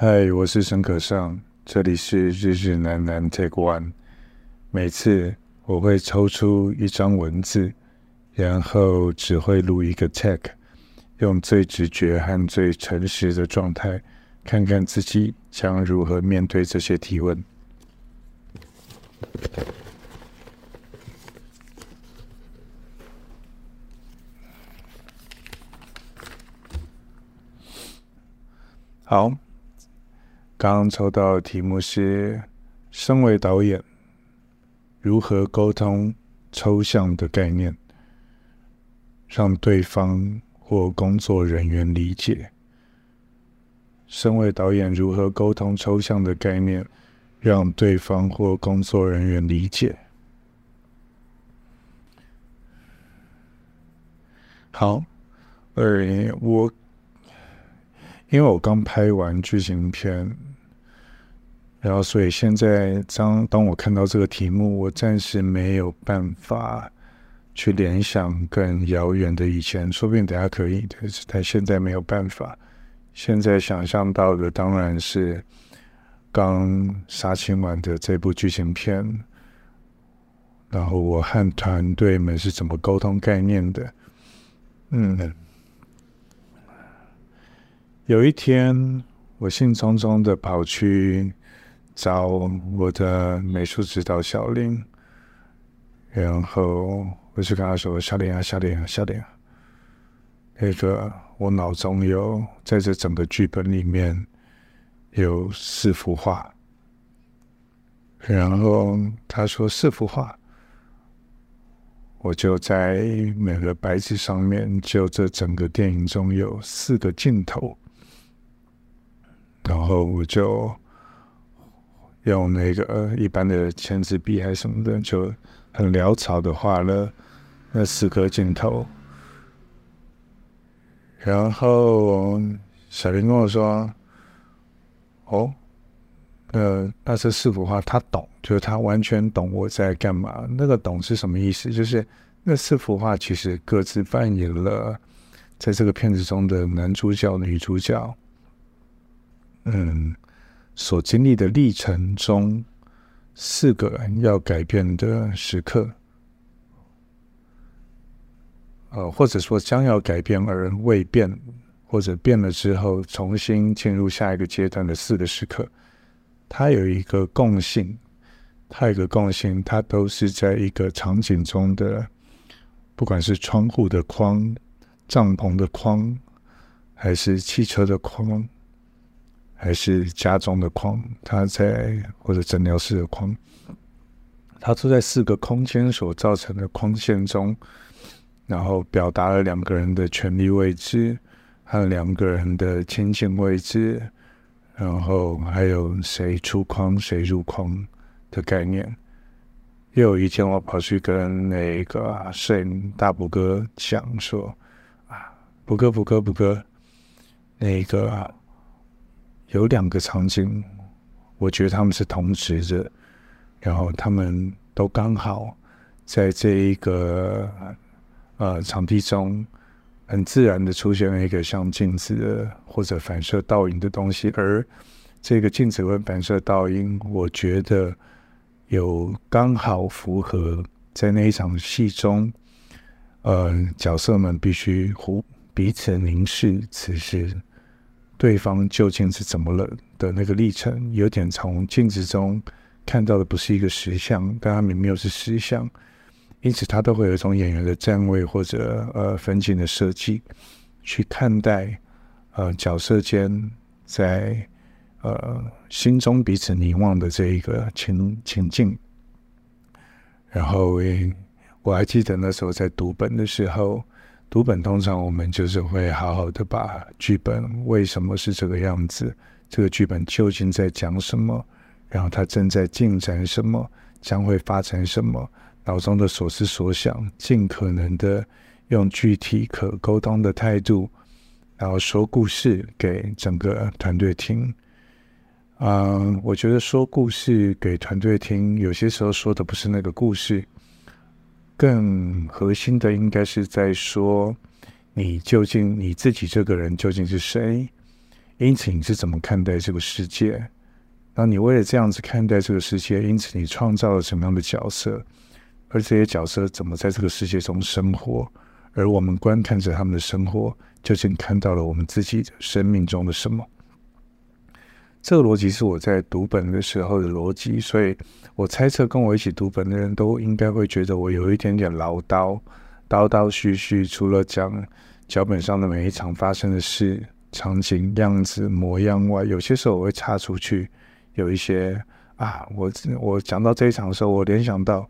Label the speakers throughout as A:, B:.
A: 嗨，我是沈可尚，这里是日日难难 Take One。每次我会抽出一张文字，然后只会录一个 Take，用最直觉和最诚实的状态，看看自己将如何面对这些提问。好。刚刚抽到的题目是：身为导演，如何沟通抽象的概念，让对方或工作人员理解？身为导演，如何沟通抽象的概念，让对方或工作人员理解？好，呃，我因为我刚拍完剧情片。然后，所以现在当当我看到这个题目，我暂时没有办法去联想更遥远的以前，说不定等下可以，但是但现在没有办法。现在想象到的当然是刚杀青完的这部剧情片，然后我和团队们是怎么沟通概念的。嗯，有一天我兴冲冲的跑去。找我的美术指导小林，然后我就跟他说：“小林啊，小林啊，小林啊，那个我脑中有在这整个剧本里面有四幅画。”然后他说：“四幅画。”我就在每个白纸上面，就这整个电影中有四个镜头，然后我就。用那个一般的签字笔还是什么的，就很潦草的画了那四个镜头。然后小林跟我说：“哦，呃，那这四幅画他懂，就是他完全懂我在干嘛。那个懂是什么意思？就是那四幅画其实各自扮演了在这个片子中的男主角、女主角。嗯。”所经历的历程中，四个人要改变的时刻，呃，或者说将要改变而未变，或者变了之后重新进入下一个阶段的四个时刻，它有一个共性，它有一个共性，它都是在一个场景中的，不管是窗户的框、帐篷的框，还是汽车的框。还是家中的框，他在或者诊疗室的框，他住在四个空间所造成的框线中，然后表达了两个人的权力位置，还有两个人的亲近位置，然后还有谁出框谁入框的概念。又有一天，我跑去跟那个摄影大补哥讲说：“啊，补哥，补哥，补哥，那个。”啊有两个场景，我觉得他们是同时的，然后他们都刚好在这一个呃场地中，很自然的出现了一个像镜子的或者反射倒影的东西，而这个镜子跟反射倒影，我觉得有刚好符合在那一场戏中，呃，角色们必须互彼此凝视此时。对方究竟是怎么了的那个历程，有点从镜子中看到的不是一个实像，但他明明又是实像，因此他都会有一种演员的站位或者呃分镜的设计去看待呃角色间在呃心中彼此凝望的这一个情情境。然后我还记得那时候在读本的时候。读本通常我们就是会好好的把剧本为什么是这个样子，这个剧本究竟在讲什么，然后它正在进展什么，将会发展什么，脑中的所思所想，尽可能的用具体可沟通的态度，然后说故事给整个团队听。嗯，我觉得说故事给团队听，有些时候说的不是那个故事。更核心的应该是在说，你究竟你自己这个人究竟是谁？因此你是怎么看待这个世界？那你为了这样子看待这个世界，因此你创造了什么样的角色？而这些角色怎么在这个世界中生活？而我们观看着他们的生活，究竟看到了我们自己生命中的什么？这个逻辑是我在读本的时候的逻辑，所以我猜测跟我一起读本的人都应该会觉得我有一点点唠叨，叨叨絮絮。除了讲脚本上的每一场发生的事、场景、样子、模样外，有些时候我会插出去，有一些啊，我我讲到这一场的时候，我联想到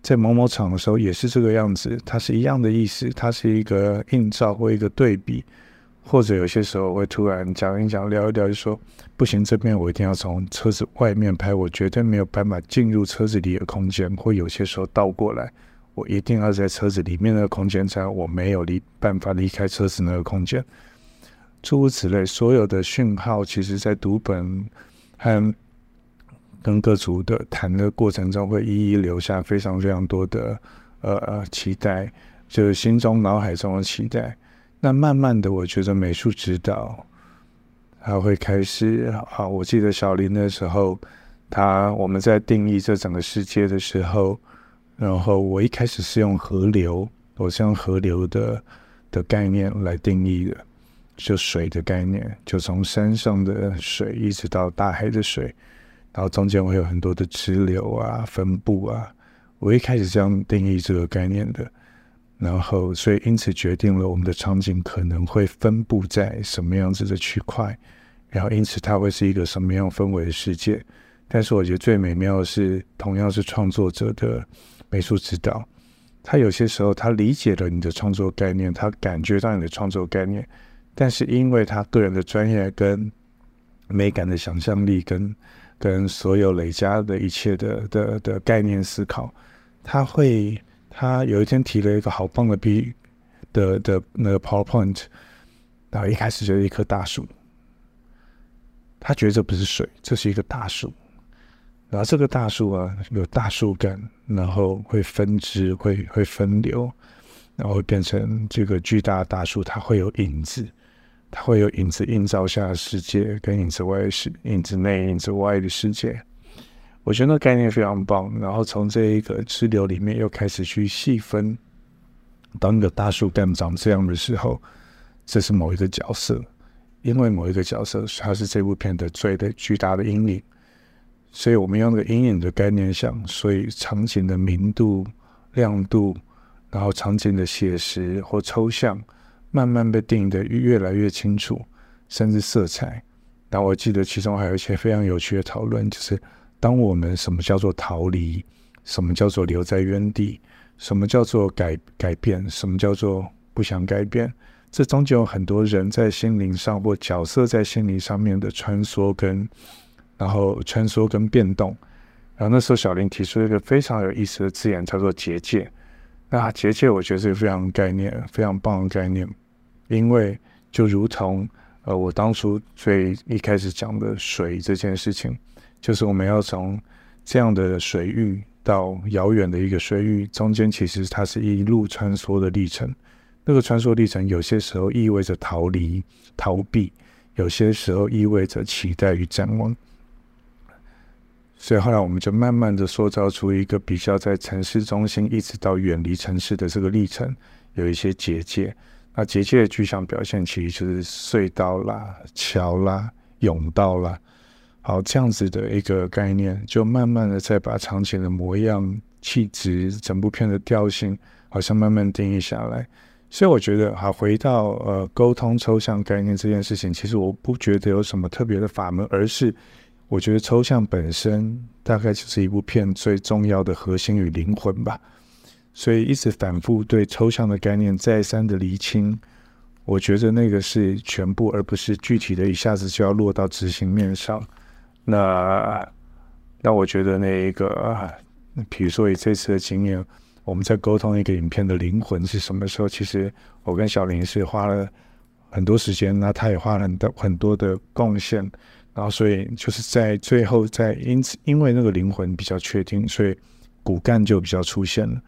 A: 在某某场的时候也是这个样子，它是一样的意思，它是一个映照或一个对比。或者有些时候会突然讲一讲、聊一聊，就说不行，这边我一定要从车子外面拍，我绝对没有办法进入车子里的空间。或有些时候倒过来，我一定要在车子里面那个空间才我没有离办法离开车子那个空间。诸如此类，所有的讯号，其实在读本和跟各族的谈的过程中，会一一留下非常非常多的呃呃期待，就是心中脑海中的期待。那慢慢的，我觉得美术指导他会开始啊。我记得小林的时候，他我们在定义这整个世界的时候，然后我一开始是用河流，我是用河流的的概念来定义的，就水的概念，就从山上的水一直到大海的水，然后中间会有很多的支流啊、分布啊。我一开始这样定义这个概念的。然后，所以因此决定了我们的场景可能会分布在什么样子的区块，然后因此它会是一个什么样氛围的世界。但是我觉得最美妙的是，同样是创作者的美术指导，他有些时候他理解了你的创作概念，他感觉到你的创作概念，但是因为他个人的专业跟美感的想象力跟跟所有累加的一切的的的概念思考，他会。他有一天提了一个好棒的 B 的的那个 PowerPoint，然后一开始就是一棵大树，他觉得这不是水，这是一个大树，然后这个大树啊有大树干，然后会分支，会会分流，然后会变成这个巨大的大树，它会有影子，它会有影子映照下的世界跟影子外的世，影子内影子外的世界。我觉得那概念非常棒，然后从这一个支流里面又开始去细分，当一个大树干长这样的时候，这是某一个角色，因为某一个角色它是这部片的最的巨大的阴影，所以我们用那个阴影的概念想，所以场景的明度、亮度，然后场景的写实或抽象，慢慢被定义得越来越清楚，甚至色彩。但我记得其中还有一些非常有趣的讨论，就是。当我们什么叫做逃离，什么叫做留在原地，什么叫做改改变，什么叫做不想改变，这中间有很多人在心灵上或角色在心灵上面的穿梭跟，然后穿梭跟变动。然后那时候小林提出一个非常有意思的字眼，叫做结界。那结界我觉得是非常概念，非常棒的概念，因为就如同呃我当初最一开始讲的水这件事情。就是我们要从这样的水域到遥远的一个水域，中间其实它是一路穿梭的历程。那个穿梭历程有些时候意味着逃离、逃避，有些时候意味着期待与展望。所以后来我们就慢慢的塑造出一个比较在城市中心一直到远离城市的这个历程，有一些结界。那结界的具象表现其实就是隧道啦、桥啦、甬道啦。好，这样子的一个概念，就慢慢的再把场景的模样、气质、整部片的调性，好像慢慢定义下来。所以我觉得，好，回到呃沟通抽象概念这件事情，其实我不觉得有什么特别的法门，而是我觉得抽象本身大概就是一部片最重要的核心与灵魂吧。所以一直反复对抽象的概念再三的厘清，我觉得那个是全部，而不是具体的一下子就要落到执行面上。那那我觉得那一个，比如说以这次的经验，我们在沟通一个影片的灵魂是什么时候？其实我跟小林是花了很多时间，那他也花了很多很多的贡献，然后所以就是在最后在因此因为那个灵魂比较确定，所以骨干就比较出现了。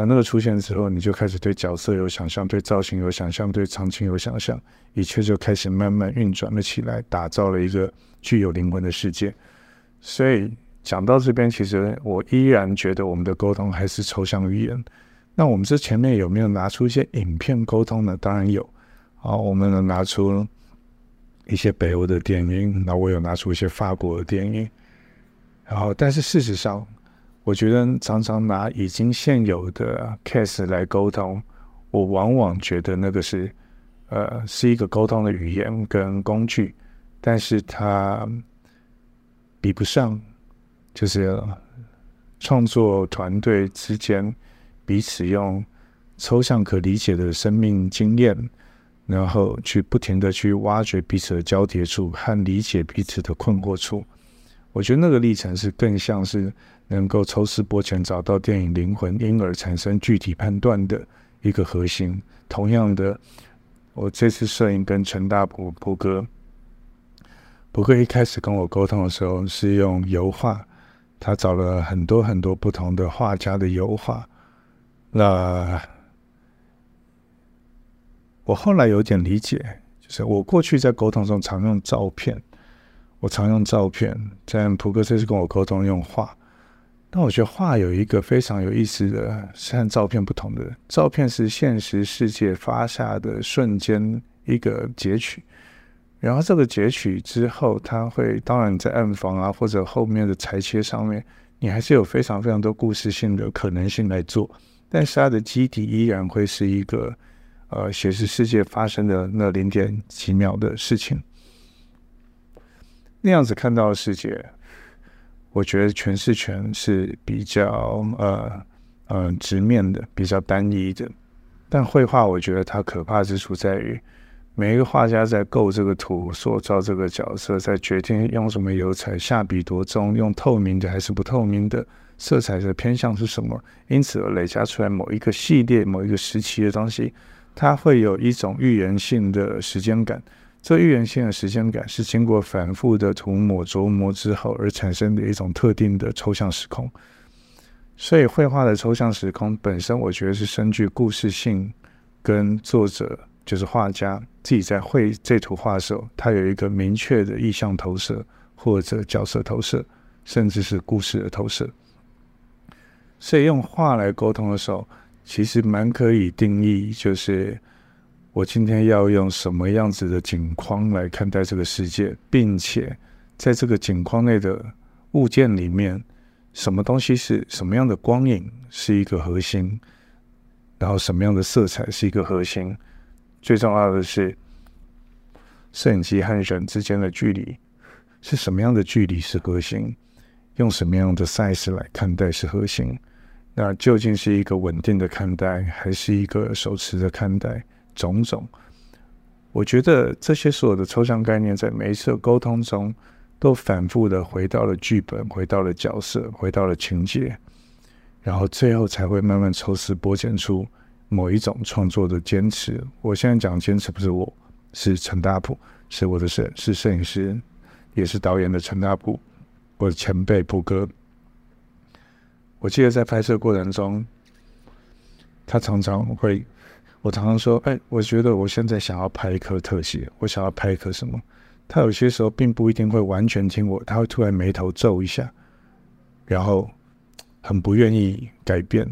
A: 那那个出现之后，你就开始对角色有想象，对造型有想象，对场景有想象，一切就开始慢慢运转了起来，打造了一个具有灵魂的世界。所以讲到这边，其实我依然觉得我们的沟通还是抽象语言。那我们这前面有没有拿出一些影片沟通呢？当然有。好，我们能拿出一些北欧的电影，那我有拿出一些法国的电影。然后，但是事实上，我觉得常常拿已经现有的 case 来沟通，我往往觉得那个是，呃，是一个沟通的语言跟工具，但是它比不上，就是创作团队之间彼此用抽象可理解的生命经验，然后去不停的去挖掘彼此的交叠处和理解彼此的困惑处。我觉得那个历程是更像是能够抽丝剥茧找到电影灵魂，因而产生具体判断的一个核心。同样的，我这次摄影跟陈大璞璞哥，璞哥一开始跟我沟通的时候是用油画，他找了很多很多不同的画家的油画。那我后来有点理解，就是我过去在沟通中常用照片。我常用照片，但璞哥这次跟我沟通用画。但我觉得画有一个非常有意思的，是和照片不同的。照片是现实世界发下的瞬间一个截取，然后这个截取之后，它会当然在暗房啊或者后面的裁切上面，你还是有非常非常多故事性的可能性来做。但是它的基底依然会是一个呃写实世界发生的那零点几秒的事情。那样子看到的世界，我觉得诠释权是比较呃呃直面的，比较单一的。但绘画，我觉得它可怕之处在于，每一个画家在构这个图、塑造这个角色，在决定用什么油彩、下笔多重、用透明的还是不透明的色彩的偏向是什么，因此而累加出来某一个系列、某一个时期的东西，它会有一种预言性的时间感。这预言性的时间感是经过反复的涂抹琢磨之后而产生的一种特定的抽象时空，所以绘画的抽象时空本身，我觉得是深具故事性，跟作者就是画家自己在绘这图画的时候，他有一个明确的意象投射或者角色投射，甚至是故事的投射。所以用画来沟通的时候，其实蛮可以定义就是。我今天要用什么样子的景框来看待这个世界，并且在这个景框内的物件里面，什么东西是什么样的光影是一个核心，然后什么样的色彩是一个核心，最重要的是摄影机和人之间的距离是什么样的距离是核心，用什么样的 size 来看待是核心，那究竟是一个稳定的看待，还是一个手持的看待？种种，我觉得这些所有的抽象概念，在每一次的沟通中，都反复的回到了剧本，回到了角色，回到了情节，然后最后才会慢慢抽丝剥茧出某一种创作的坚持。我现在讲坚持，不是我，是陈大普，是我的摄，是摄影师，也是导演的陈大普，我的前辈普哥。我记得在拍摄过程中，他常常会。我常常说，哎，我觉得我现在想要拍一颗特写，我想要拍一颗什么？他有些时候并不一定会完全听我，他会突然眉头皱一下，然后很不愿意改变。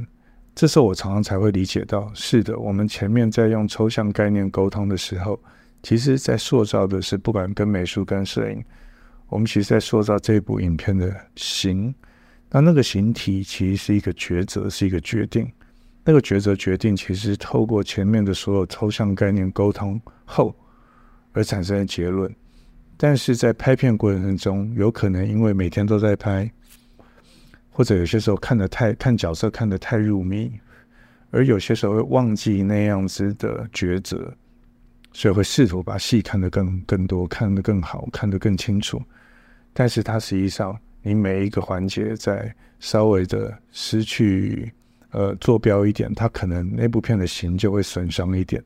A: 这时候我常常才会理解到，是的，我们前面在用抽象概念沟通的时候，其实在塑造的是不管跟美术跟摄影，我们其实在塑造这部影片的形。那那个形体其实是一个抉择，是一个决定。那个抉择决定，其实透过前面的所有抽象概念沟通后而产生的结论，但是在拍片过程中，有可能因为每天都在拍，或者有些时候看得太看角色看得太入迷，而有些时候会忘记那样子的抉择，所以会试图把戏看得更更多，看得更好，看得更清楚，但是它实际上，你每一个环节在稍微的失去。呃，坐标一点，他可能那部片的形就会损伤一点，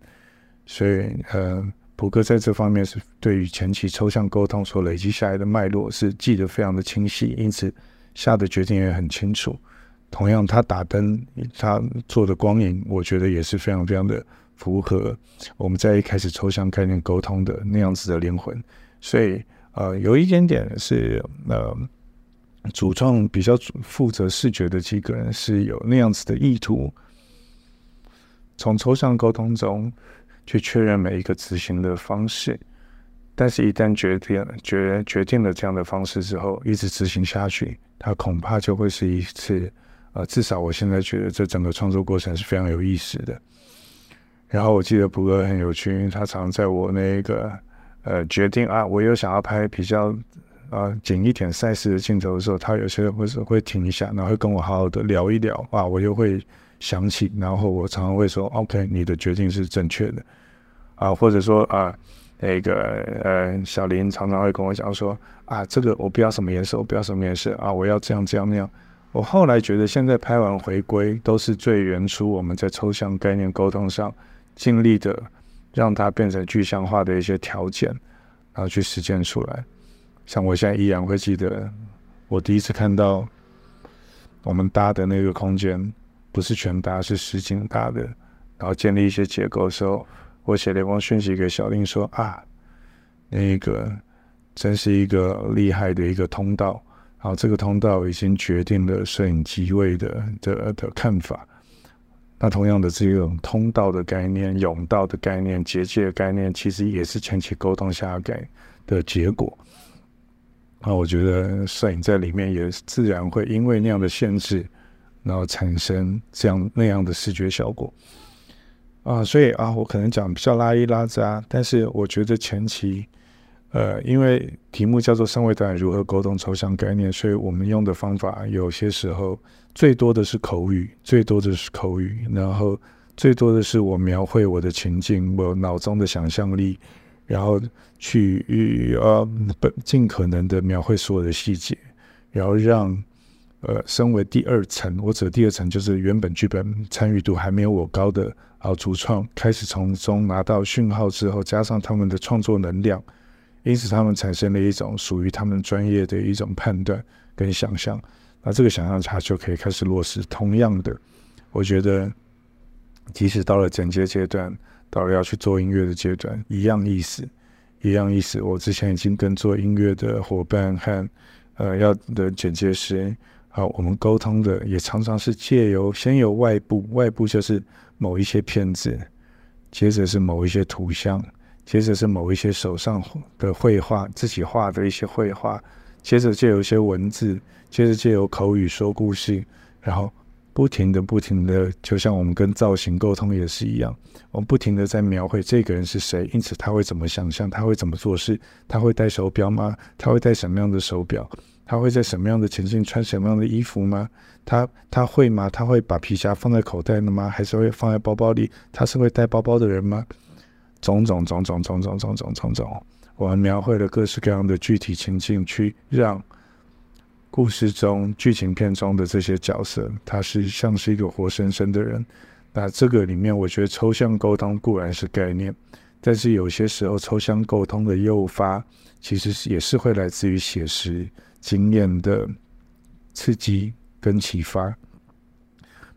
A: 所以呃，普哥在这方面是对于前期抽象沟通所累积下来的脉络是记得非常的清晰，因此下的决定也很清楚。同样，他打灯，他做的光影，我觉得也是非常非常的符合我们在一开始抽象概念沟通的那样子的灵魂。所以，呃，有一点点是呃，主创比较负责视觉的几个人是有那样子的意图，从抽象沟通中去确认每一个执行的方式。但是，一旦决定决决定了这样的方式之后，一直执行下去，它恐怕就会是一次。呃，至少我现在觉得这整个创作过程是非常有意思的。然后我记得卜哥很有趣，因为他常在我那个呃决定啊，我又想要拍比较、呃、紧一点赛事的镜头的时候，他有些会是会停一下，然后会跟我好好的聊一聊啊，我又会想起，然后我常常会说，OK，你的决定是正确的啊，或者说啊那个呃小林常常会跟我讲说啊，这个我不要什么颜色，我不要什么颜色啊，我要这样这样那样。我后来觉得，现在拍完回归都是最原初我们在抽象概念沟通上尽力的，让它变成具象化的一些条件，然后去实践出来。像我现在依然会记得，我第一次看到我们搭的那个空间，不是全搭，是实景搭的，然后建立一些结构的时候，我写了一封讯息给小林说啊，那个真是一个厉害的一个通道。然后，这个通道已经决定了摄影机位的的的看法。那同样的这种通道的概念、甬道的概念、结界的概念，其实也是前期沟通下改的结果。那我觉得摄影在里面也自然会因为那样的限制，然后产生这样那样的视觉效果。啊，所以啊，我可能讲比较拉一拉杂，但是我觉得前期。呃，因为题目叫做“三位导演如何沟通抽象概念”，所以我们用的方法有些时候最多的是口语，最多的是口语，然后最多的是我描绘我的情境，我脑中的想象力，然后去呃尽可能的描绘所有的细节，然后让呃身为第二层，我指的第二层就是原本剧本参与度还没有我高的啊主创开始从中拿到讯号之后，加上他们的创作能量。因此，他们产生了一种属于他们专业的一种判断跟想象，那这个想象它就可以开始落实。同样的，我觉得，即使到了剪接阶段，到了要去做音乐的阶段，一样意思，一样意思。我之前已经跟做音乐的伙伴和呃要的剪接师，好，我们沟通的也常常是借由先由外部，外部就是某一些片子，接着是某一些图像。接着是某一些手上的绘画，自己画的一些绘画，接着借由一些文字，接着借由口语说故事，然后不停的、不停的，就像我们跟造型沟通也是一样，我们不停的在描绘这个人是谁，因此他会怎么想象，他会怎么做事，他会戴手表吗？他会戴什么样的手表？他会在什么样的情境穿什么样的衣服吗？他他会吗？他会把皮夹放在口袋的吗？还是会放在包包里？他是会带包包的人吗？种种种种种种种种种种，我们描绘了各式各样的具体情境，去让故事中剧情片中的这些角色，他是像是一个活生生的人。那这个里面，我觉得抽象沟通固然是概念，但是有些时候抽象沟通的诱发，其实也是会来自于写实经验的刺激跟启发。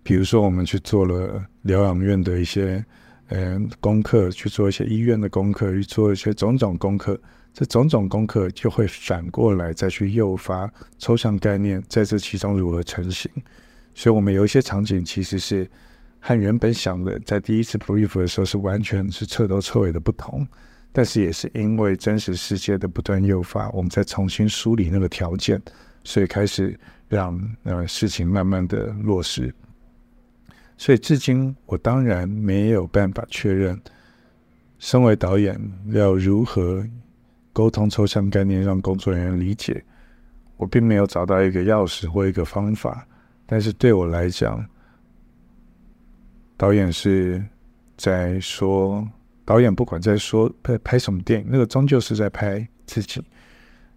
A: 比如说，我们去做了疗养院的一些。嗯，功课去做一些医院的功课，去做一些种种功课，这种种功课就会反过来再去诱发抽象概念在这其中如何成型。所以，我们有一些场景其实是和原本想的在第一次 brief 的时候是完全是彻头彻尾的不同，但是也是因为真实世界的不断诱发，我们再重新梳理那个条件，所以开始让呃事情慢慢的落实。所以至今，我当然没有办法确认，身为导演要如何沟通抽象概念让工作人员理解。我并没有找到一个钥匙或一个方法。但是对我来讲，导演是在说，导演不管在说拍拍什么电影，那个终究是在拍自己。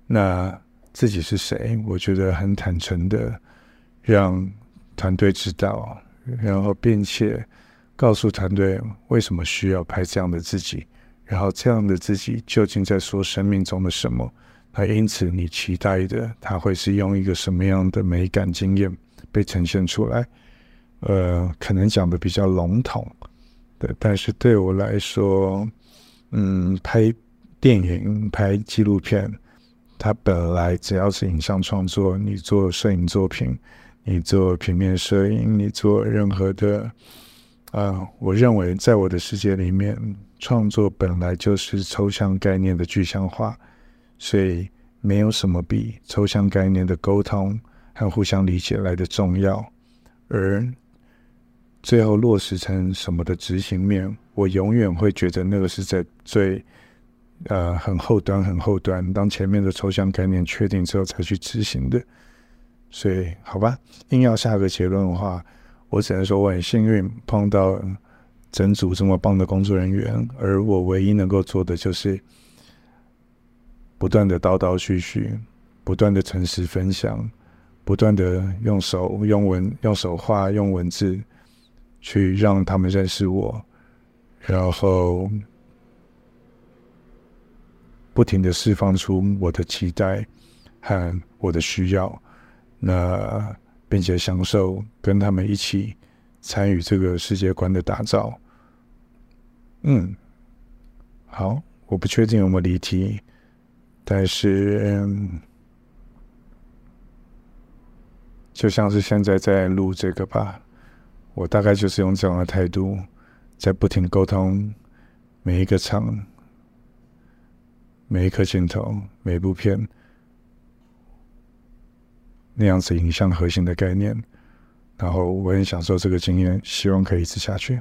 A: 那自己是谁？我觉得很坦诚的让团队知道。然后，并且告诉团队为什么需要拍这样的自己，然后这样的自己究竟在说生命中的什么？那因此，你期待的他会是用一个什么样的美感经验被呈现出来。呃，可能讲的比较笼统，对，但是对我来说，嗯，拍电影、拍纪录片，它本来只要是影像创作，你做摄影作品，你做平面摄影，你做任何的，啊、呃，我认为在我的世界里面，创作本来就是抽象概念的具象化，所以没有什么比抽象概念的沟通和互相理解来的重要，而。最后落实成什么的执行面，我永远会觉得那个是在最呃很后端、很后端，当前面的抽象概念确定之后才去执行的。所以，好吧，硬要下个结论的话，我只能说我很幸运碰到整组这么棒的工作人员，而我唯一能够做的就是不断的叨叨絮絮，不断的诚实分享，不断的用手、用文、用手画、用文字。去让他们认识我，然后不停的释放出我的期待和我的需要，那并且享受跟他们一起参与这个世界观的打造。嗯，好，我不确定有没有离题，但是，嗯，就像是现在在录这个吧。我大概就是用这样的态度，在不停沟通每一个场、每一颗镜头、每部片那样子影像核心的概念，然后我很享受这个经验，希望可以一直下去。